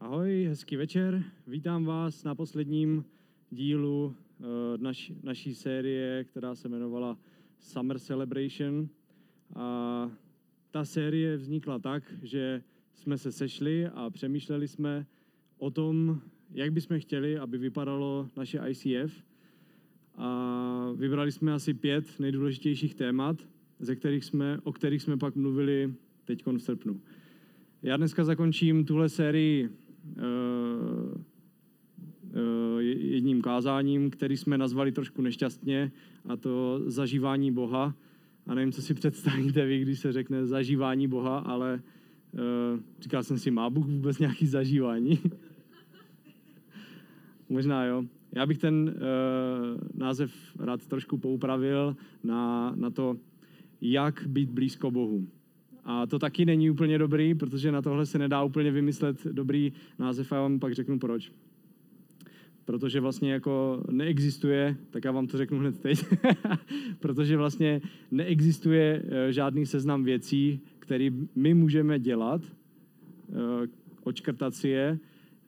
Ahoj, hezký večer. Vítám vás na posledním dílu uh, naš, naší série, která se jmenovala Summer Celebration. A ta série vznikla tak, že jsme se sešli a přemýšleli jsme o tom, jak bychom chtěli, aby vypadalo naše ICF. A vybrali jsme asi pět nejdůležitějších témat, ze kterých jsme, o kterých jsme pak mluvili teď v srpnu. Já dneska zakončím tuhle sérii jedním kázáním, který jsme nazvali trošku nešťastně, a to zažívání Boha. A nevím, co si představíte vy, když se řekne zažívání Boha, ale uh, říkal jsem si, má Bůh vůbec nějaký zažívání? Možná jo. Já bych ten název rád trošku poupravil na, na to, jak být blízko Bohu. A to taky není úplně dobrý, protože na tohle se nedá úplně vymyslet dobrý název a já vám pak řeknu proč. Protože vlastně jako neexistuje, tak já vám to řeknu hned teď, protože vlastně neexistuje eh, žádný seznam věcí, který my můžeme dělat, eh, očkrtat si je,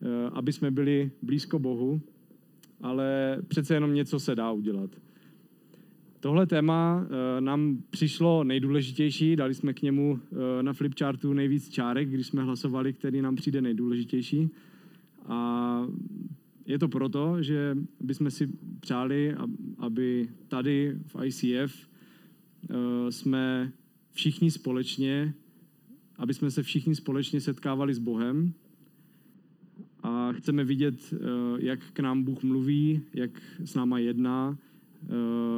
eh, aby jsme byli blízko Bohu, ale přece jenom něco se dá udělat. Tohle téma uh, nám přišlo nejdůležitější, dali jsme k němu uh, na flipchartu nejvíc čárek, když jsme hlasovali, který nám přijde nejdůležitější. A je to proto, že bychom si přáli, aby tady v ICF eh, jsme všichni společně, aby jsme se všichni společně setkávali s Bohem. A chceme vidět, jak k nám Bůh mluví, jak s náma jedná, Eh,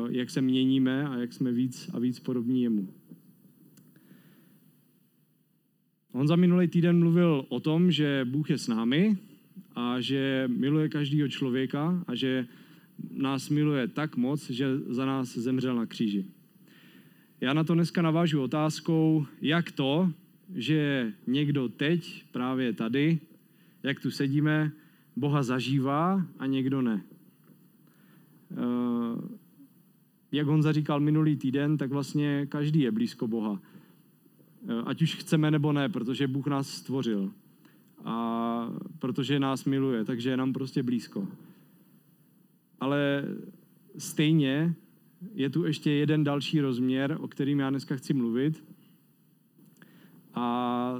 jak se měníme a jak jsme víc a víc podobní jemu. On za minulý týden mluvil o tom, že Bůh je s námi a že miluje každého člověka a že nás miluje tak moc, že za nás zemřel na kříži. Já na to dneska navážu otázkou, jak to, že někdo teď, právě tady, jak tu sedíme, Boha zažívá a někdo ne. Eh, jak Honza říkal minulý týden, tak vlastně každý je blízko Boha. Eh, ať už chceme nebo ne, protože Bůh nás stvořil. A protože nás miluje, takže je nám prostě blízko. Ale stejně je tu ještě jeden další rozměr, o kterým já dneska chci mluvit. A,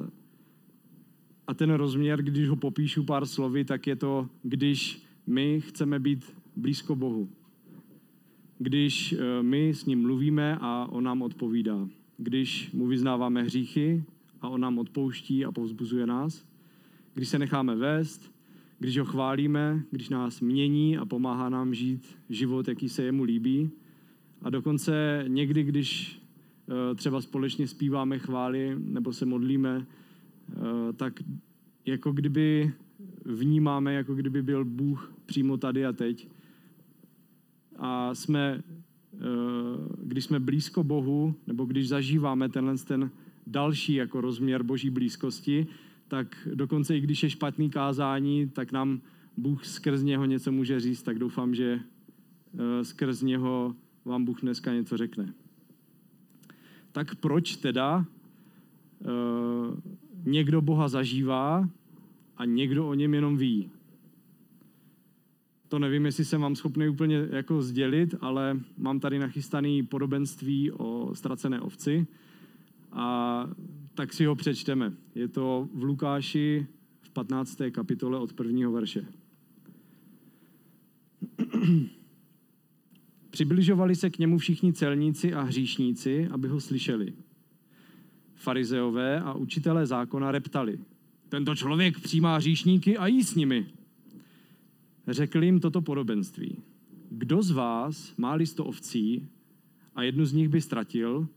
a ten rozměr, když ho popíšu pár slovy, tak je to, když my chceme být blízko Bohu když eh, my s ním mluvíme a on nám odpovídá. Když mu vyznáváme hříchy a on nám odpouští a povzbuzuje nás. Když se necháme vést, když ho chválíme, když nás mění a pomáhá nám žít život, jaký se jemu líbí. A dokonce někdy, když eh, třeba společně zpíváme chvály nebo se modlíme, eh, tak jako kdyby vnímáme, jako kdyby byl Bůh přímo tady a teď a jsme, eh, když jsme blízko Bohu, nebo když zažíváme tenhle ten další jako rozměr boží blízkosti, tak dokonce i když je špatný kázání, tak nám Bůh skrz něho něco může říct, tak doufám, že eh, skrz něho vám Bůh dneska něco řekne. Tak proč teda eh, někdo Boha zažívá a někdo o něm jenom ví? To nevím, jestli jsem vám schopný úplně jako sdělit, ale mám tady nachystaný podobenství o ztracené ovci a tak si ho přečteme. Je to v Lukáši v 15. kapitole od prvního verše. Přibližovali se k němu všichni celníci a hříšníci, aby ho slyšeli. Farizeové a učitelé zákona reptali. Tento člověk přijímá hříšníky a jí s nimi. Řekl jim toto podobenství. Kdo z vás má listo ovcí a jednu z nich by ztratil,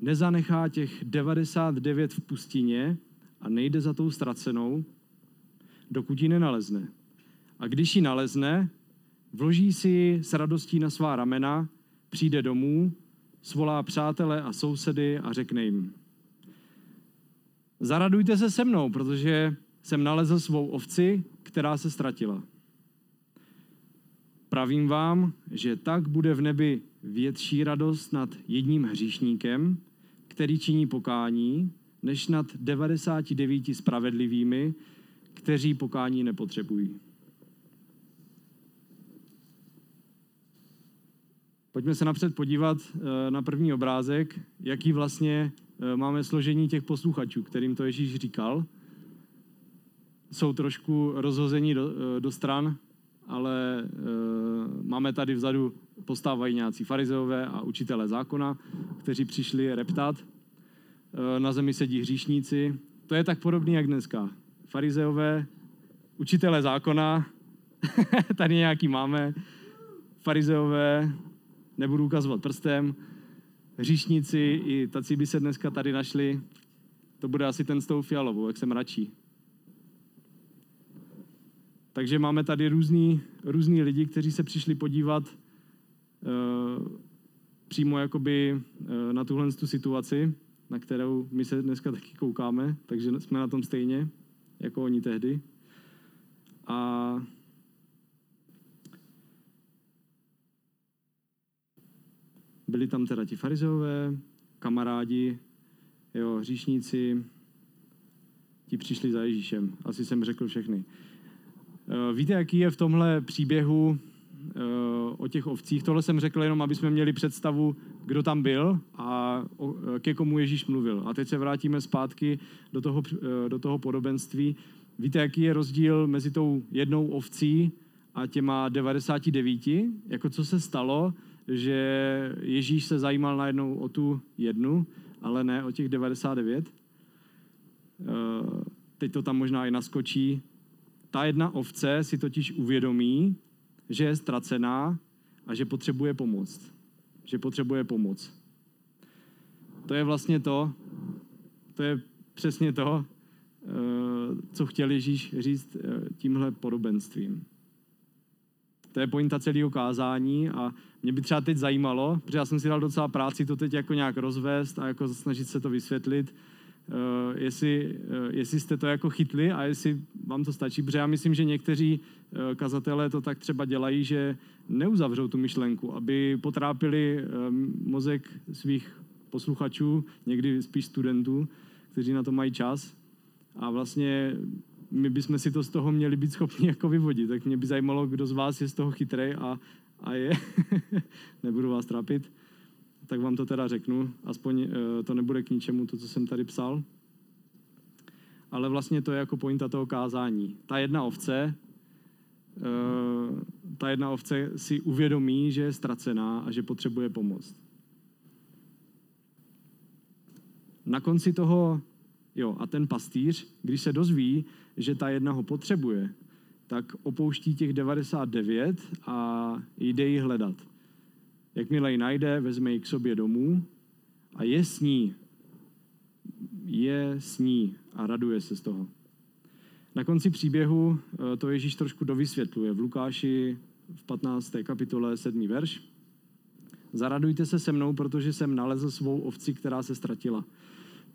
nezanechá těch 99 v pustině a nejde za tou ztracenou, dokud ji nenalezne. A když ji nalezne, vloží si ji s radostí na svá ramena, přijde domů, svolá přátele a sousedy a řekne jim, zaradujte se se mnou, protože jsem nalezl svou ovci, která se ztratila. Pravím vám, že tak bude v nebi větší radost nad jedním hříšníkem, který činí pokání, než nad 99 spravedlivými, kteří pokání nepotřebují. Pojďme se napřed podívat eh, na první obrázek, jaký vlastně eh, máme složení těch posluchačů, kterým to Ježíš říkal. Jsou trošku rozhození do, eh, do stran, ale máme tady vzadu, postávají nějací farizeové a učitelé zákona, kteří přišli reptat. Na zemi sedí hříšníci. To je tak podobný, jak dneska. Farizeové, učitelé zákona, tady nějaký máme, farizeové, nebudu ukazovat prstem, hříšníci i tací by se dneska tady našli, to bude asi ten s tou fialovou, jak jsem radší. Takže máme tady různý, různý lidi, kteří se přišli podívat uh, přímo jakoby uh, na tuhle tu situaci, na kterou my se dneska taky koukáme, takže jsme na tom stejně, jako oni tehdy. A Byli tam teda ti farizeové, kamarádi, jo, hříšníci, ti přišli za Ježíšem. Asi jsem řekl všechny. Eh, víte, jaký je v tomhle příběhu eh, o těch ovcích? Tohle jsem řekl jenom, aby jsme měli představu, kdo tam byl a eh, ke komu Ježíš mluvil. A teď se vrátíme zpátky do toho, do toho podobenství. Víte, jaký je rozdíl mezi tou jednou ovcí a těma 99? Jako co se stalo, že Ježíš se zajímal najednou o tu jednu, ale ne o těch 99. Eh, teď to tam možná i naskočí. Ta jedna ovce si totiž uvědomí, že je ztracená a že potřebuje pomoc. Že potřebuje pomoc. To je vlastně to, to je přesně to, eh, co chtěl Ježíš říct eh, tímhle podobenstvím. To je pointa celého kázání a mě by třeba teď zajímalo, protože já jsem si dal docela práci to teď jako nějak rozvést a jako snažit se to vysvětlit, uh, jestli, uh, jestli jste to jako chytli a jestli vám to stačí, protože já myslím, že někteří uh, kazatelé to tak třeba dělají, že neuzavřou tu myšlenku, aby potrápili mozek svých posluchačů, někdy spíš studentů, kteří na to mají čas a vlastně my bychom si to z toho měli být schopni jako vyvodit. Tak mě by zajímalo, kdo z vás je z toho chytrý a, a je. Nebudu vás trápit. Tak vám to teda řeknu. Aspoň uh, to nebude k ničemu, to, co jsem tady psal. Ale vlastně to je jako pointa toho kázání. Ta jedna ovce, uh, ta jedna ovce si uvědomí, že je ztracená a že potřebuje pomoc. Na konci toho Jo, a ten pastýř, když se dozví, že ta jedna ho potřebuje, tak opouští těch 99 a jde ji hledat. Jakmile ji najde, vezme ji k sobě domů a je s ní. Je s ní a raduje se z toho. Na konci příběhu eh, to Ježíš trošku dovysvětluje. V Lukáši v 15. kapitole 7. verš. Zaradujte se se mnou, protože jsem nalezl svou ovci, která se ztratila.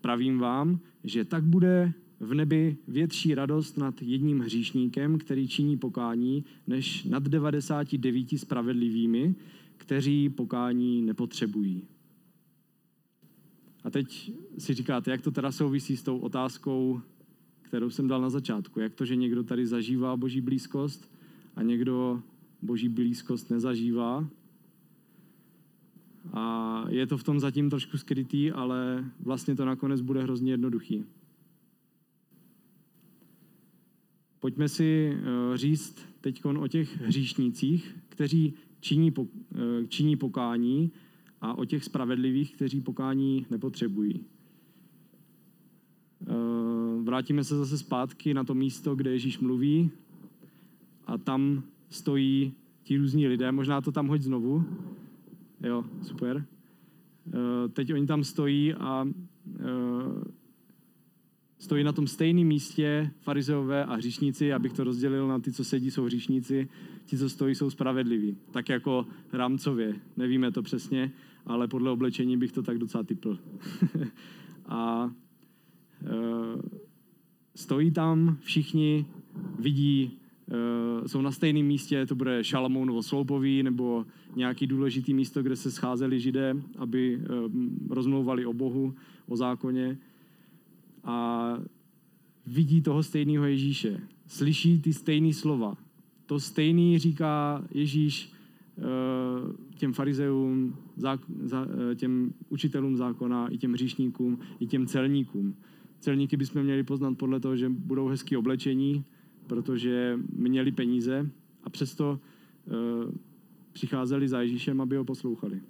Pravím vám, že tak bude v nebi větší radost nad jedním hříšníkem, který činí pokání, než nad 99 spravedlivými, kteří pokání nepotřebují. A teď si říkáte, jak to teda souvisí s tou otázkou, kterou jsem dal na začátku. Jak to, že někdo tady zažívá boží blízkost a někdo boží blízkost nezažívá? A je to v tom zatím trošku skrytý, ale vlastně to nakonec bude hrozně jednoduchý. Pojďme si eh, říct teď o těch hříšnících, kteří činí, eh, činí pokání a o těch spravedlivých, kteří pokání nepotřebují. Eh, vrátíme se zase zpátky na to místo, kde Ježíš mluví a tam stojí ti různí lidé. Možná to tam hoď znovu. Jo, super. Eh, teď oni tam stojí a stojí na tom stejném místě farizeové a hříšníci, abych to rozdělil na ty, co sedí, jsou hříšníci, ti, co stojí, jsou spravedliví. Tak jako rámcově, nevíme to přesně, ale podle oblečení bych to tak docela typl. a e, stojí tam všichni, vidí Eh, jsou na stejném místě, to bude Šalamounovo sloupový nebo nějaký důležitý místo, kde se scházeli židé, aby eh, rozmlouvali o Bohu, o zákoně a vidí toho stejného Ježíše. slyší ty stejné slova. To stejný říká Ježíš eh, těm farizeům, eh, těm učitelům zákona, i těm hříšníkům, i těm celníkům. Celníky bychom měli poznat podle toho, že budou hezky oblečení, protože měli peníze a přesto uh, přicházeli za Ježíšem, aby ho poslouchali.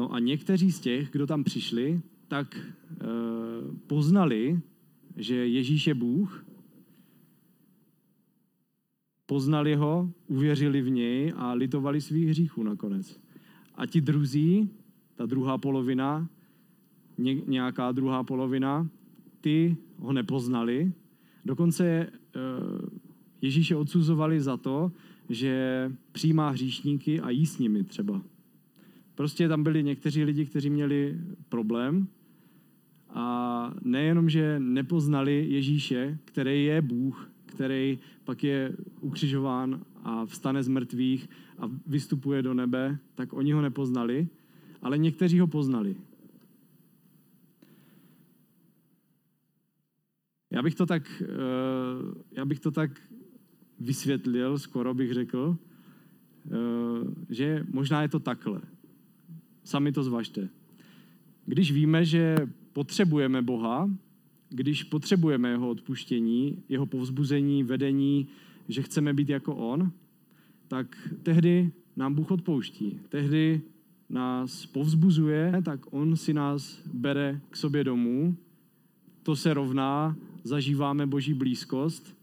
No a někteří z těch, kdo tam přišli, tak uh, poznali, že Ježíš je Bůh, poznali ho, uvěřili v něj a litovali svých hříchů nakonec. A ti druzí, ta druhá polovina, nějaká druhá polovina, ty ho nepoznali. Dokonce eh, Ježíše odsuzovali za to, že přijímá hříšníky a jí s nimi třeba. Prostě tam byli někteří lidi, kteří měli problém a nejenom, že nepoznali Ježíše, který je Bůh, který pak je ukřižován a vstane z mrtvých a vystupuje do nebe, tak oni ho nepoznali, ale někteří ho poznali. Já bych to tak, eh, já bych to tak vysvětlil, skoro bych řekl, eh, že možná je to takhle. Sami to zvažte. Když víme, že potřebujeme Boha, když potřebujeme jeho odpuštění, jeho povzbuzení, vedení, že chceme být jako on, tak tehdy nám Bůh odpouští. Tehdy nás povzbuzuje, tak on si nás bere k sobě domů. To se rovná zažíváme boží blízkost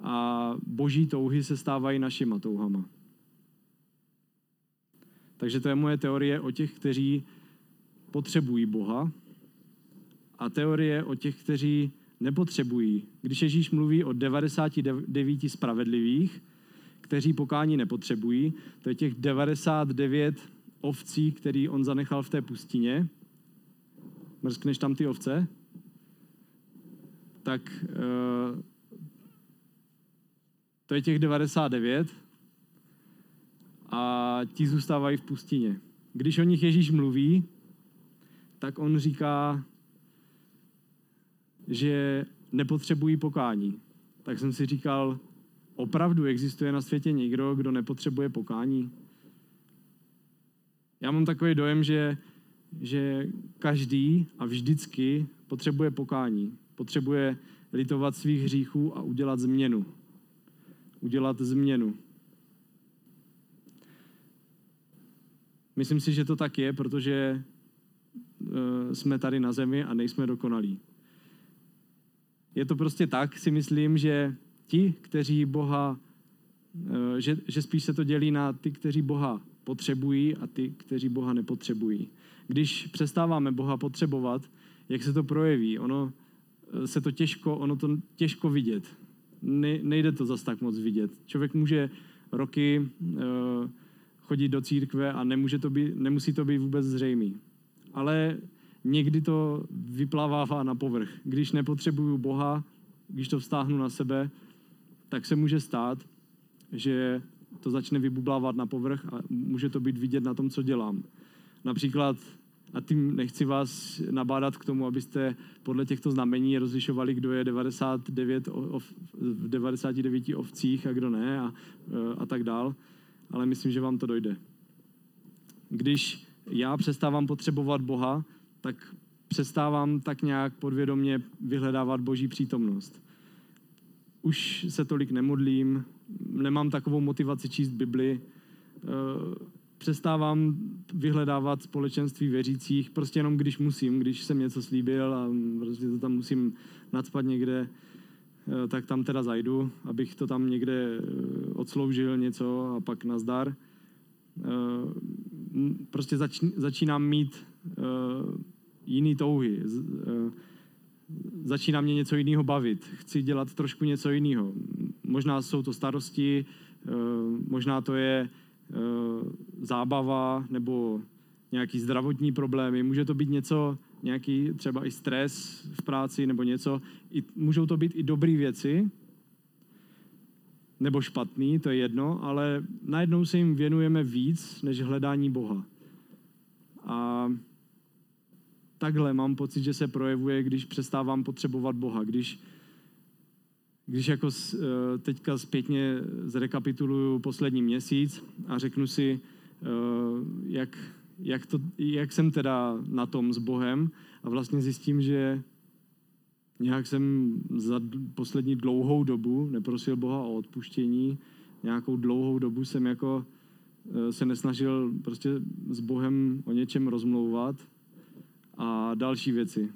a boží touhy se stávají našima touhama. Takže to je moje teorie o těch, kteří potřebují Boha a teorie o těch, kteří nepotřebují. Když Ježíš mluví o 99 spravedlivých, kteří pokání nepotřebují, to je těch 99 ovcí, který on zanechal v té pustině. Mrskneš tam ty ovce? tak uh, to je těch 99 a ti zůstávají v pustině. Když o nich Ježíš mluví, tak on říká, že nepotřebují pokání. Tak jsem si říkal, opravdu existuje na světě někdo, kdo nepotřebuje pokání? Já mám takový dojem, že, že každý a vždycky potřebuje pokání. Potřebuje litovat svých hříchů a udělat změnu. Udělat změnu. Myslím si, že to tak je, protože uh, jsme tady na zemi a nejsme dokonalí. Je to prostě tak, si myslím, že ti, kteří Boha, uh, že, že spíš se to dělí na ty, kteří Boha potřebují a ty, kteří Boha nepotřebují. Když přestáváme Boha potřebovat, jak se to projeví? Ono se to těžko, ono to těžko vidět. Ne, nejde to zas tak moc vidět. Člověk může roky uh, chodit do církve a nemůže to být, nemusí to být vůbec zřejmý. Ale někdy to vyplavává na povrch. Když nepotřebuju Boha, když to vztáhnu na sebe, tak se může stát, že to začne vybublávat na povrch a může to být vidět na tom, co dělám. Například a tím nechci vás nabádat k tomu, abyste podle těchto znamení rozlišovali, kdo je 99 ov, v 99 ovcích a kdo ne a, e, a tak dál, ale myslím, že vám to dojde. Když já přestávám potřebovat Boha, tak přestávám tak nějak podvědomně vyhledávat Boží přítomnost. Už se tolik nemodlím, nemám takovou motivaci číst Bibli, e, přestávám vyhledávat společenství věřících, prostě jenom když musím, když jsem něco slíbil a prostě to tam musím nadspat někde, eh, tak tam teda zajdu, abych to tam někde eh, odsloužil něco a pak nazdar. Eh, prostě začínám mít jiný touhy. Začíná mě něco jiného bavit. Chci dělat trošku něco jiného. Možná jsou to starosti, možná to je Eh, zábava nebo nějaký zdravotní problémy, může to být něco, nějaký třeba i stres v práci nebo něco, I, můžou to být i dobré věci, nebo špatný, to je jedno, ale najednou se jim věnujeme víc než hledání Boha. A takhle mám pocit, že se projevuje, když přestávám potřebovat Boha, když, když jako eh, teďka zpětně zrekapituluju poslední měsíc a řeknu si, eh, jak, jak, to, jak jsem teda na tom s Bohem a vlastně zjistím, že nějak jsem za poslední dlouhou dobu neprosil Boha o odpuštění, nějakou dlouhou dobu jsem jako eh, se nesnažil prostě s Bohem o něčem rozmlouvat a další věci.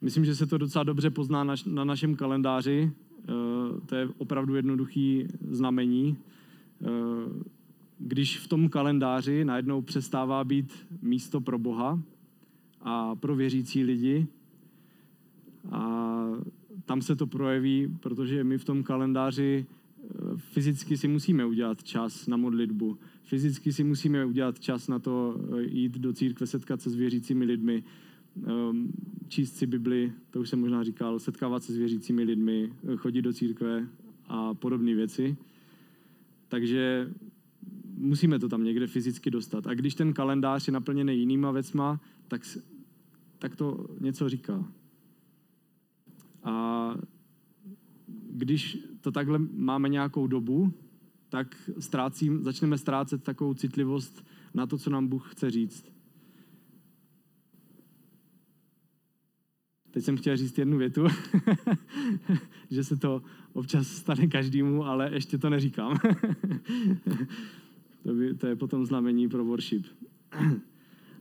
Myslím, že se to docela dobře pozná na, na našem kalendáři. Eh, to je opravdu jednoduchý znamení. Eh, když v tom kalendáři najednou přestává být místo pro Boha a pro věřící lidi, a tam se to projeví, protože my v tom kalendáři eh, fyzicky si musíme udělat čas na modlitbu. Fyzicky si musíme udělat čas na to jít do církve, setkat se s věřícími lidmi, um, číst si Bibli, to už jsem možná říkal, setkávat se s věřícími lidmi, chodit do církve a podobné věci. Takže musíme to tam někde fyzicky dostat. A když ten kalendář je naplněný jinýma věcma, tak, tak to něco říká. A když to takhle máme nějakou dobu, tak ztrácím, začneme ztrácet takovou citlivost na to, co nám Bůh chce říct. Teď jsem chtěl říct jednu větu, že se to občas stane každému, ale ještě to neříkám. to, by, to je potom znamení pro worship.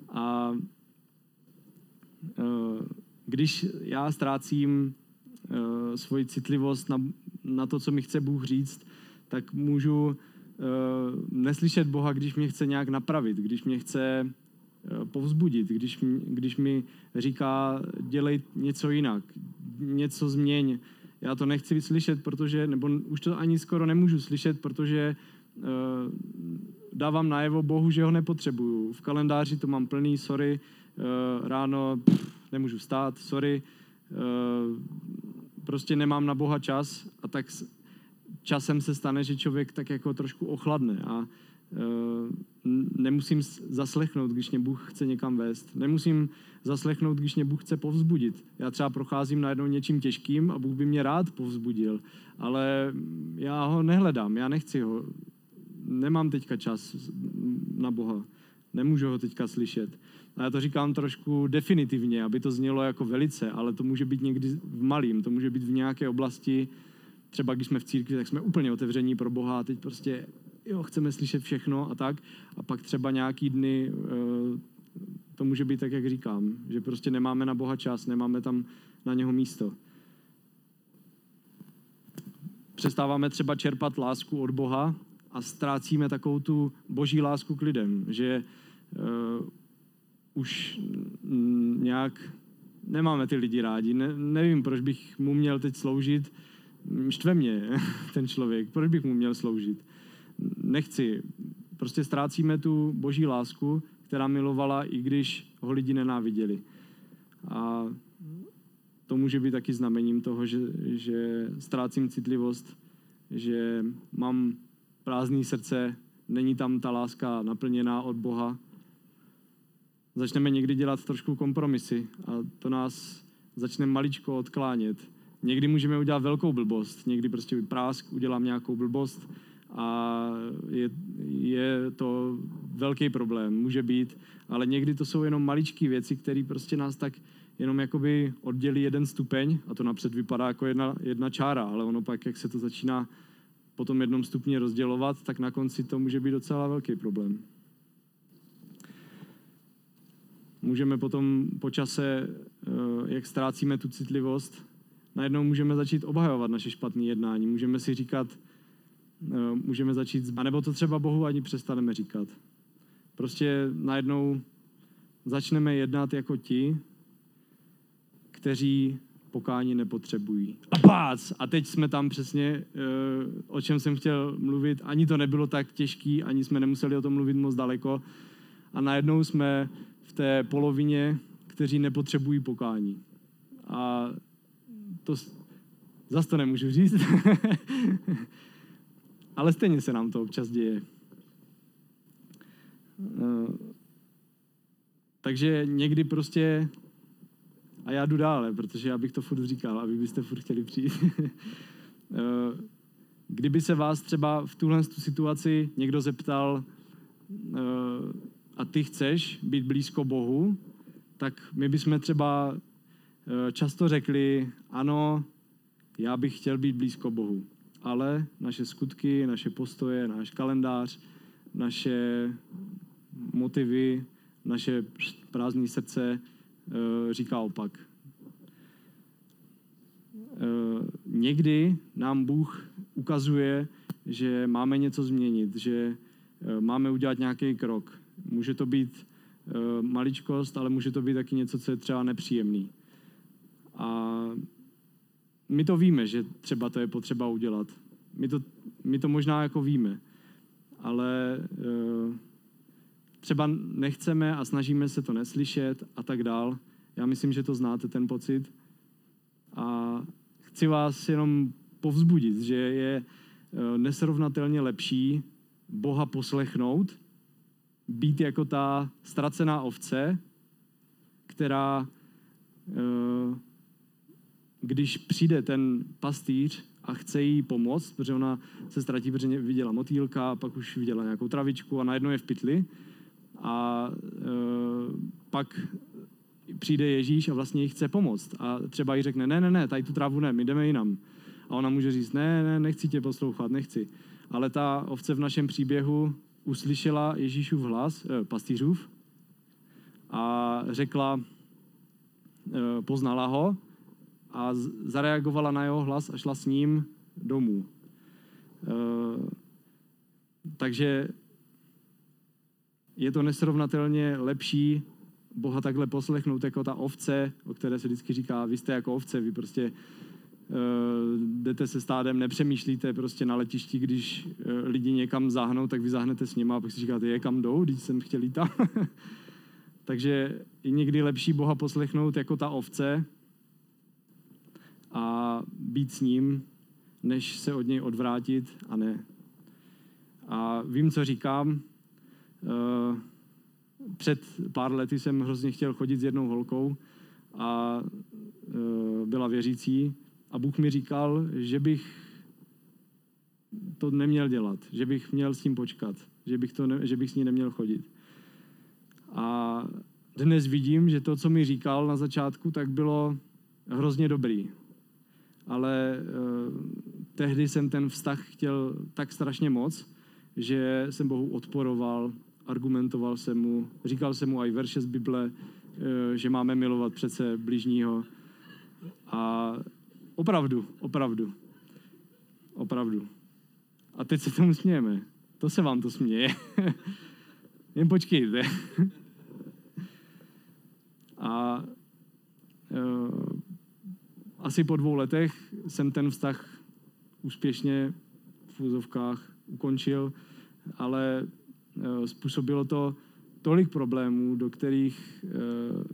A uh, když já ztrácím uh, svoji citlivost na, na to, co mi chce Bůh říct, tak můžu uh, neslyšet Boha, když mě chce nějak napravit, když mě chce Eh, povzbudit, když, když mi říká, dělej něco jinak, něco změň. Já to nechci slyšet, protože, nebo už to ani skoro nemůžu slyšet, protože uh, dávám najevo Bohu, že ho nepotřebuju. V kalendáři to mám plný, sorry, uh, ráno pff, nemůžu stát, sorry, uh, prostě nemám na Boha čas a tak časem se stane, že člověk tak jako trošku ochladne a Eh, nemusím zaslechnout, když mě Bůh chce někam vést. Nemusím zaslechnout, když mě Bůh chce povzbudit. Já třeba procházím najednou něčím těžkým a Bůh by mě rád povzbudil, ale já ho nehledám, já nechci ho. Nemám teďka čas na Boha. Nemůžu ho teďka slyšet. A já to říkám trošku definitivně, aby to znělo jako velice, ale to může být někdy v malým, to může být v nějaké oblasti, třeba když jsme v církvi, tak jsme úplně otevření pro Boha a teď prostě jo, chceme slyšet všechno a tak. A pak třeba nějaký dny eh, to může být tak, jak říkám, že prostě nemáme na Boha čas, nemáme tam na něho místo. Přestáváme třeba čerpat lásku od Boha a ztrácíme takovou tu boží lásku k lidem, že uh, už nějak nemáme ty lidi rádi. Ne, nevím, proč bych mu měl teď sloužit. Štve mě ten člověk, proč bych mu měl sloužit nechci. Prostě ztrácíme tu boží lásku, která milovala, i když ho lidi nenáviděli. A to může být taky znamením toho, že, že ztrácím citlivost, že mám prázdné srdce, není tam ta láska naplněná od Boha. Začneme někdy dělat trošku kompromisy a to nás začne maličko odklánět. Někdy můžeme udělat velkou blbost, někdy prostě prásk, udělám nějakou blbost, a je, je to velký problém, může být, ale někdy to jsou jenom maličké věci, které prostě nás tak jenom jakoby oddělí jeden stupeň a to napřed vypadá jako jedna, jedna čára, ale ono pak, jak se to začíná po tom jednom stupni rozdělovat, tak na konci to může být docela velký problém. Můžeme potom po čase, eh, jak ztrácíme tu citlivost, najednou můžeme začít obhajovat naše špatné jednání. Můžeme si říkat, Eh, můžeme začít, a nebo to třeba Bohu ani přestaneme říkat. Prostě najednou začneme jednat jako ti, kteří pokání nepotřebují. A pác! A teď jsme tam přesně, eh, o čem jsem chtěl mluvit. Ani to nebylo tak těžký, ani jsme nemuseli o tom mluvit moc daleko. A najednou jsme v té polovině, kteří nepotřebují pokání. A to zase to nemůžu říct. Ale stejně se nám to občas děje. Eh, takže někdy prostě, a já jdu dále, protože já bych to furt říkal, aby byste furt chtěli přijít. Eh, kdyby se vás třeba v tuhle situaci někdo zeptal, eh, a ty chceš být blízko Bohu, tak my bychom třeba eh, často řekli, ano, já bych chtěl být blízko Bohu, ale naše skutky, naše postoje, náš kalendář, naše motivy, naše prázdné srdce říká opak. Někdy nám Bůh ukazuje, že máme něco změnit, že máme udělat nějaký krok. Může to být maličkost, ale může to být taky něco, co je třeba nepříjemný. A my to víme, že třeba to je potřeba udělat. My to, my to možná jako víme, ale třeba nechceme a snažíme se to neslyšet a tak dál. Já myslím, že to znáte, ten pocit. A chci vás jenom povzbudit, že je uh, nesrovnatelně lepší Boha poslechnout, být jako ta ztracená ovce, která, eh, když přijde ten pastýř a chce jí pomoct, protože ona se ztratí, protože viděla motýlka, pak už viděla nějakou travičku a najednou je v pytli. A eh, pak přijde Ježíš a vlastně jí chce pomoct. A třeba jí řekne, ne, ne, ne, tady tu trávu ne, my jdeme jinam. A ona může říct, ne, ne, nechci tě poslouchat, nechci. Ale ta ovce v našem příběhu uslyšela Ježíšův hlas, eh, pastýřův, a řekla, eh, poznala ho a zareagovala na jeho hlas a šla s ním domů. Eh, takže je to nesrovnatelně lepší Boha takhle poslechnout jako ta ovce, o které se vždycky říká, vy jste jako ovce, vy prostě Eh, jdete se stádem, nepřemýšlíte prostě na letišti, když eh, lidi někam záhnou, tak vy záhnete s nima a pak si říkáte, je kam jdou, když jsem chtěl jít tam. Takže je někdy lepší Boha poslechnout jako ta ovce a být s ním, než se od něj odvrátit a ne. A vím, co říkám. Eh, před pár lety jsem hrozně chtěl chodit s jednou holkou a byla věřící a Bůh mi říkal, že bych to neměl dělat, že bych měl s tím počkat, že bych, to ne, že bych s ní neměl chodit. A dnes vidím, že to, co mi říkal na začátku, tak bylo hrozně dobrý. Ale eh, tehdy jsem ten vztah chtěl tak strašně moc, že jsem Bohu odporoval, argumentoval jsem mu, říkal jsem mu i verše z Bible, eh, že máme milovat přece bližního. A Opravdu, opravdu. Opravdu. A teď se tomu smějeme. To se vám to směje. Jen počkejte. A uh, asi po dvou letech jsem ten vztah úspěšně v úzovkách ukončil, ale způsobilo to tolik problémů, do kterých, uh,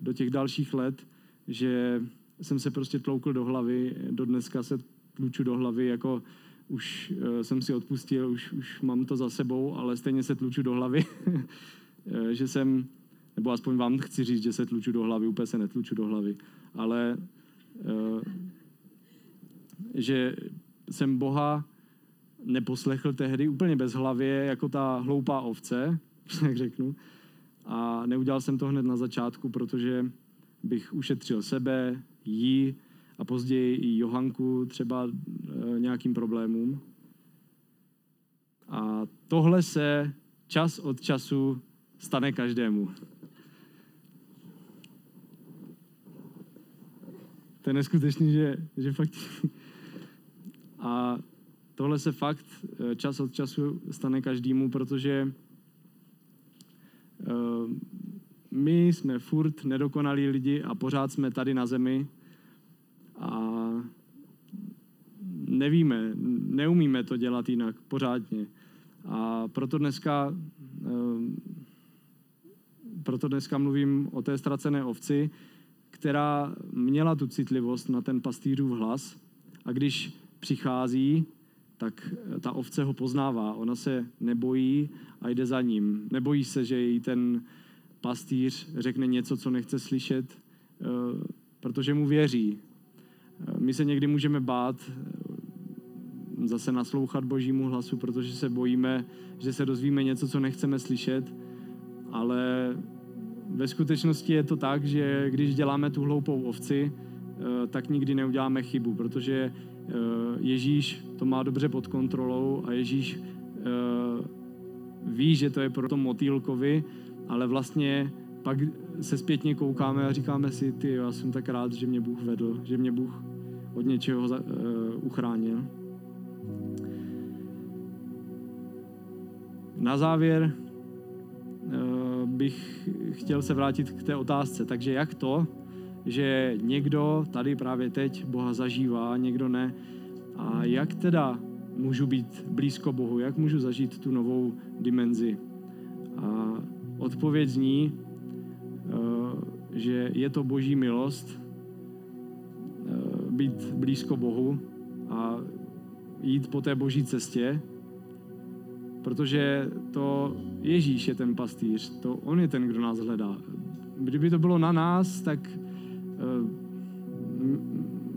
do těch dalších let, že jsem se prostě tloukl do hlavy, do dneska se tluču do hlavy, jako už uh, jsem si odpustil, už, už mám to za sebou, ale stejně se tluču do hlavy, eh, že jsem, nebo aspoň vám chci říct, že se tluču do hlavy, úplně se netluču do hlavy, ale že jsem Boha neposlechl tehdy úplně bez hlavě, jako ta hloupá ovce, jak řeknu, a neudělal jsem to hned na začátku, protože bych ušetřil sebe, jí a později i Johanku třeba e, nějakým problémům. A tohle se čas od času stane každému. To je neskutečný, že, že fakt... A tohle se fakt e, čas od času stane každému, protože e, my jsme furt nedokonalí lidi a pořád jsme tady na zemi a nevíme, neumíme to dělat jinak pořádně. A proto dneska, eh, proto dneska mluvím o té ztracené ovci, která měla tu citlivost na ten pastýřův hlas a když přichází, tak ta ovce ho poznává. Ona se nebojí a jde za ním. Nebojí se, že jí ten pastýř řekne něco, co nechce slyšet, eh, protože mu věří. Eh, my se někdy můžeme bát zase naslouchat božímu hlasu, protože se bojíme, že se dozvíme něco, co nechceme slyšet, ale ve skutečnosti je to tak, že když děláme tu hloupou ovci, tak nikdy neuděláme chybu, protože Ježíš to má dobře pod kontrolou a Ježíš ví, že to je pro to motýlkovi, ale vlastně pak se zpětně koukáme a říkáme si, ty, já jsem tak rád, že mě Bůh vedl, že mě Bůh od něčeho uh, uchránil. Na závěr bych chtěl se vrátit k té otázce. Takže jak to, že někdo tady právě teď Boha zažívá, někdo ne, a jak teda můžu být blízko Bohu, jak můžu zažít tu novou dimenzi. A odpověď zní, eh, že je to boží milost eh, být blízko Bohu a jít po té boží cestě, protože to Ježíš je ten pastýř, to on je ten, kdo nás hledá. Kdyby to bylo na nás, tak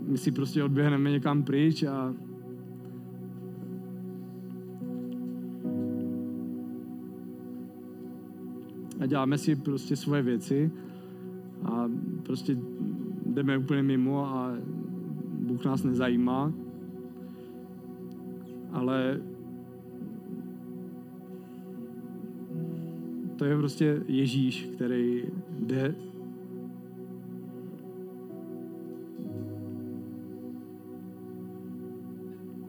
my si prostě odběhneme někam pryč a a děláme si prostě svoje věci a prostě jdeme úplně mimo a Bůh nás nezajímá. Ale to je prostě Ježíš, který jde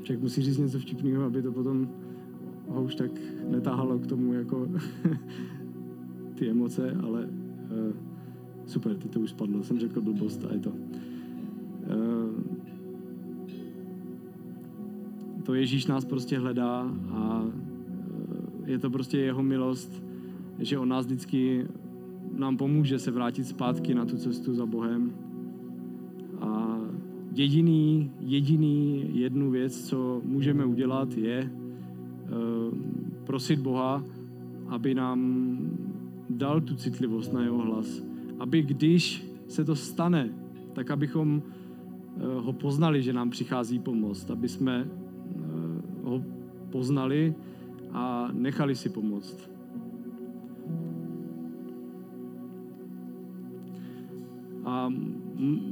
Člověk musí říct něco vtipného, aby to potom ho už tak netáhalo k tomu jako ty emoce, ale uh, super, ty to už spadlo, jsem řekl blbost a je to. Uh, to Ježíš nás prostě hledá a uh, je to prostě jeho milost, že on nás vždycky nám pomůže se vrátit zpátky na tu cestu za Bohem. Jediný, jediný jednu věc, co můžeme udělat, je uh, prosit Boha, aby nám dal tu citlivost na jeho hlas. Aby když se to stane, tak abychom eh, ho poznali, že nám přichází pomoc, aby jsme eh, ho poznali a nechali si pomoct. A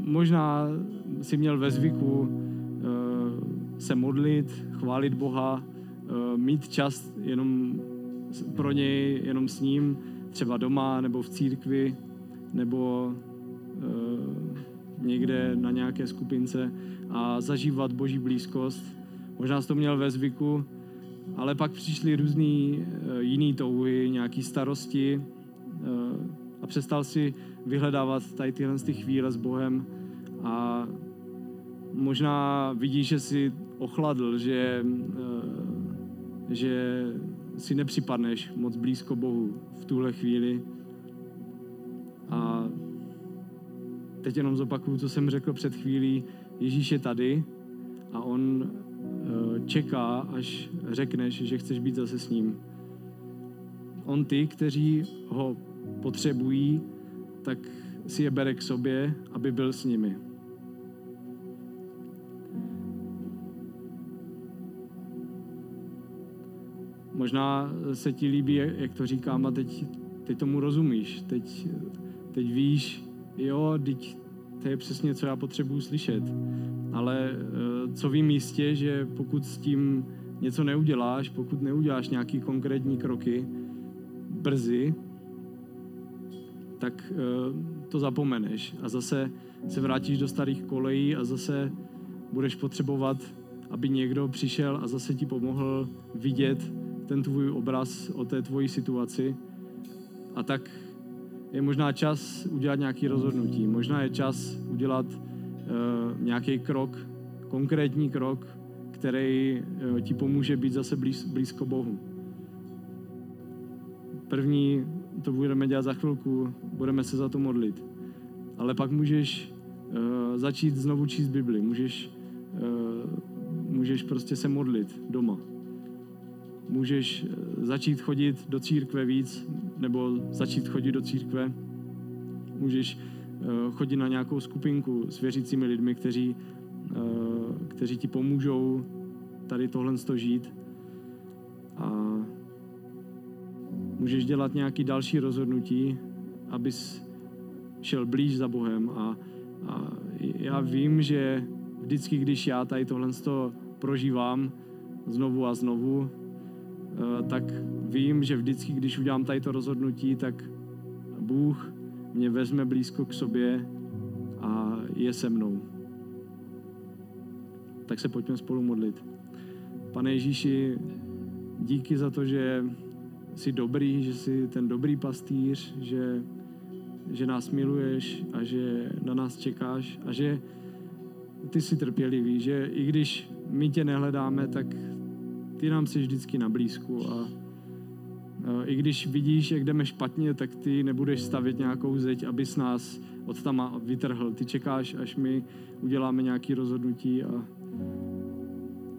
možná si měl ve zvyku eh, se modlit, chválit Boha, mít čas jenom pro něj, jenom s ním, třeba doma nebo v církvi nebo e, někde na nějaké skupince a zažívat boží blízkost. Možná jsi to měl ve zvyku, ale pak přišly různé jiné touhy, nějaké starosti a přestal si vyhledávat tady tyhle ty chvíle s Bohem a možná vidíš, že si ochladl, že, e, že si nepřipadneš moc blízko Bohu v tuhle chvíli. A teď jenom zopakuju, co jsem řekl před chvílí. Ježíš je tady a on eh, čeká, až řekneš, že chceš být zase s ním. On ty, kteří ho potřebují, tak si je bere k sobě, aby byl s nimi. Možná se ti líbí, jak to říkám, a teď, teď tomu rozumíš. Teď, teď víš, jo, teď to je přesně, co já potřebuji slyšet. Ale eh, co vím jistě, že pokud s tím něco neuděláš, pokud neuděláš nějaký konkrétní kroky brzy, tak eh, to zapomeneš a zase se vrátíš do starých kolejí a zase budeš potřebovat, aby někdo přišel a zase ti pomohl vidět, ten tvůj obraz o té tvoji situaci. A tak je možná čas udělat nějaký rozhodnutí. Možná je čas udělat uh, nějaký krok, konkrétní krok, který uh, ti pomůže být zase blíz, blízko Bohu. První to budeme dělat za chvilku, budeme se za to modlit. Ale pak můžeš uh, začít znovu číst Bibli, můžeš, uh, můžeš prostě se modlit doma můžeš eh, začít chodit do církve víc, nebo začít chodit do církve. Můžeš eh, chodit na nějakou skupinku s věřícími lidmi, kteří, eh, kteří ti pomůžou tady tohle žít. A můžeš dělat nějaký další rozhodnutí, abys šel blíž za Bohem. A, a já vím, že vždycky, když já tady tohle prožívám znovu a znovu, tak vím, že vždycky, když udělám tady to rozhodnutí, tak Bůh mě vezme blízko k sobě a je se mnou. Tak se pojďme spolu modlit. Pane Ježíši, díky za to, že jsi dobrý, že jsi ten dobrý pastýř, že, že nás miluješ a že na nás čekáš a že ty jsi trpělivý, že i když my tě nehledáme, tak ty nám jsi vždycky na blízku a i když vidíš, jak jdeme špatně, tak ty nebudeš stavit nějakou zeď, abys nás od tam vytrhl. Ty čekáš, až my uděláme nějaké rozhodnutí a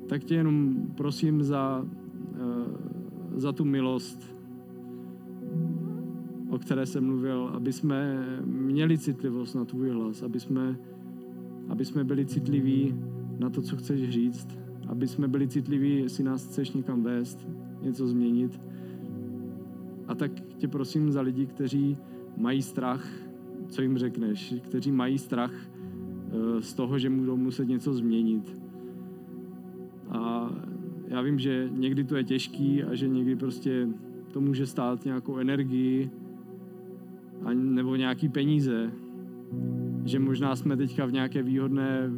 tak tě jenom prosím za, za tu milost, o které jsem mluvil, aby jsme měli citlivost na tvůj hlas, aby jsme, aby jsme byli citliví na to, co chceš říct aby jsme byli citliví, jestli nás chceš někam vést, něco změnit. A tak tě prosím za lidi, kteří mají strach, co jim řekneš, kteří mají strach eh, z toho, že budou muset něco změnit. A já vím, že někdy to je těžký a že někdy prostě to může stát nějakou energii a, nebo nějaký peníze. Že možná jsme teďka v nějaké výhodné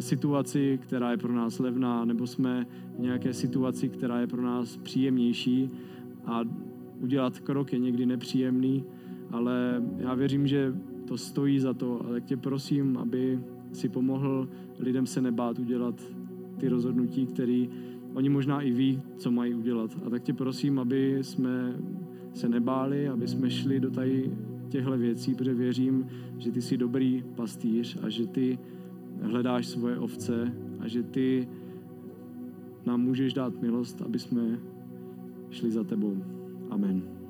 situaci, která je pro nás levná, nebo jsme v nějaké situaci, která je pro nás příjemnější a udělat krok je někdy nepříjemný, ale já věřím, že to stojí za to, ale tě prosím, aby si pomohl lidem se nebát udělat ty rozhodnutí, které oni možná i ví, co mají udělat. A tak tě prosím, aby jsme se nebáli, aby jsme šli do tady těchto věcí, protože věřím, že ty jsi dobrý pastýř a že ty hledáš svoje ovce a že ty nám můžeš dát milost, aby jsme šli za tebou. Amen.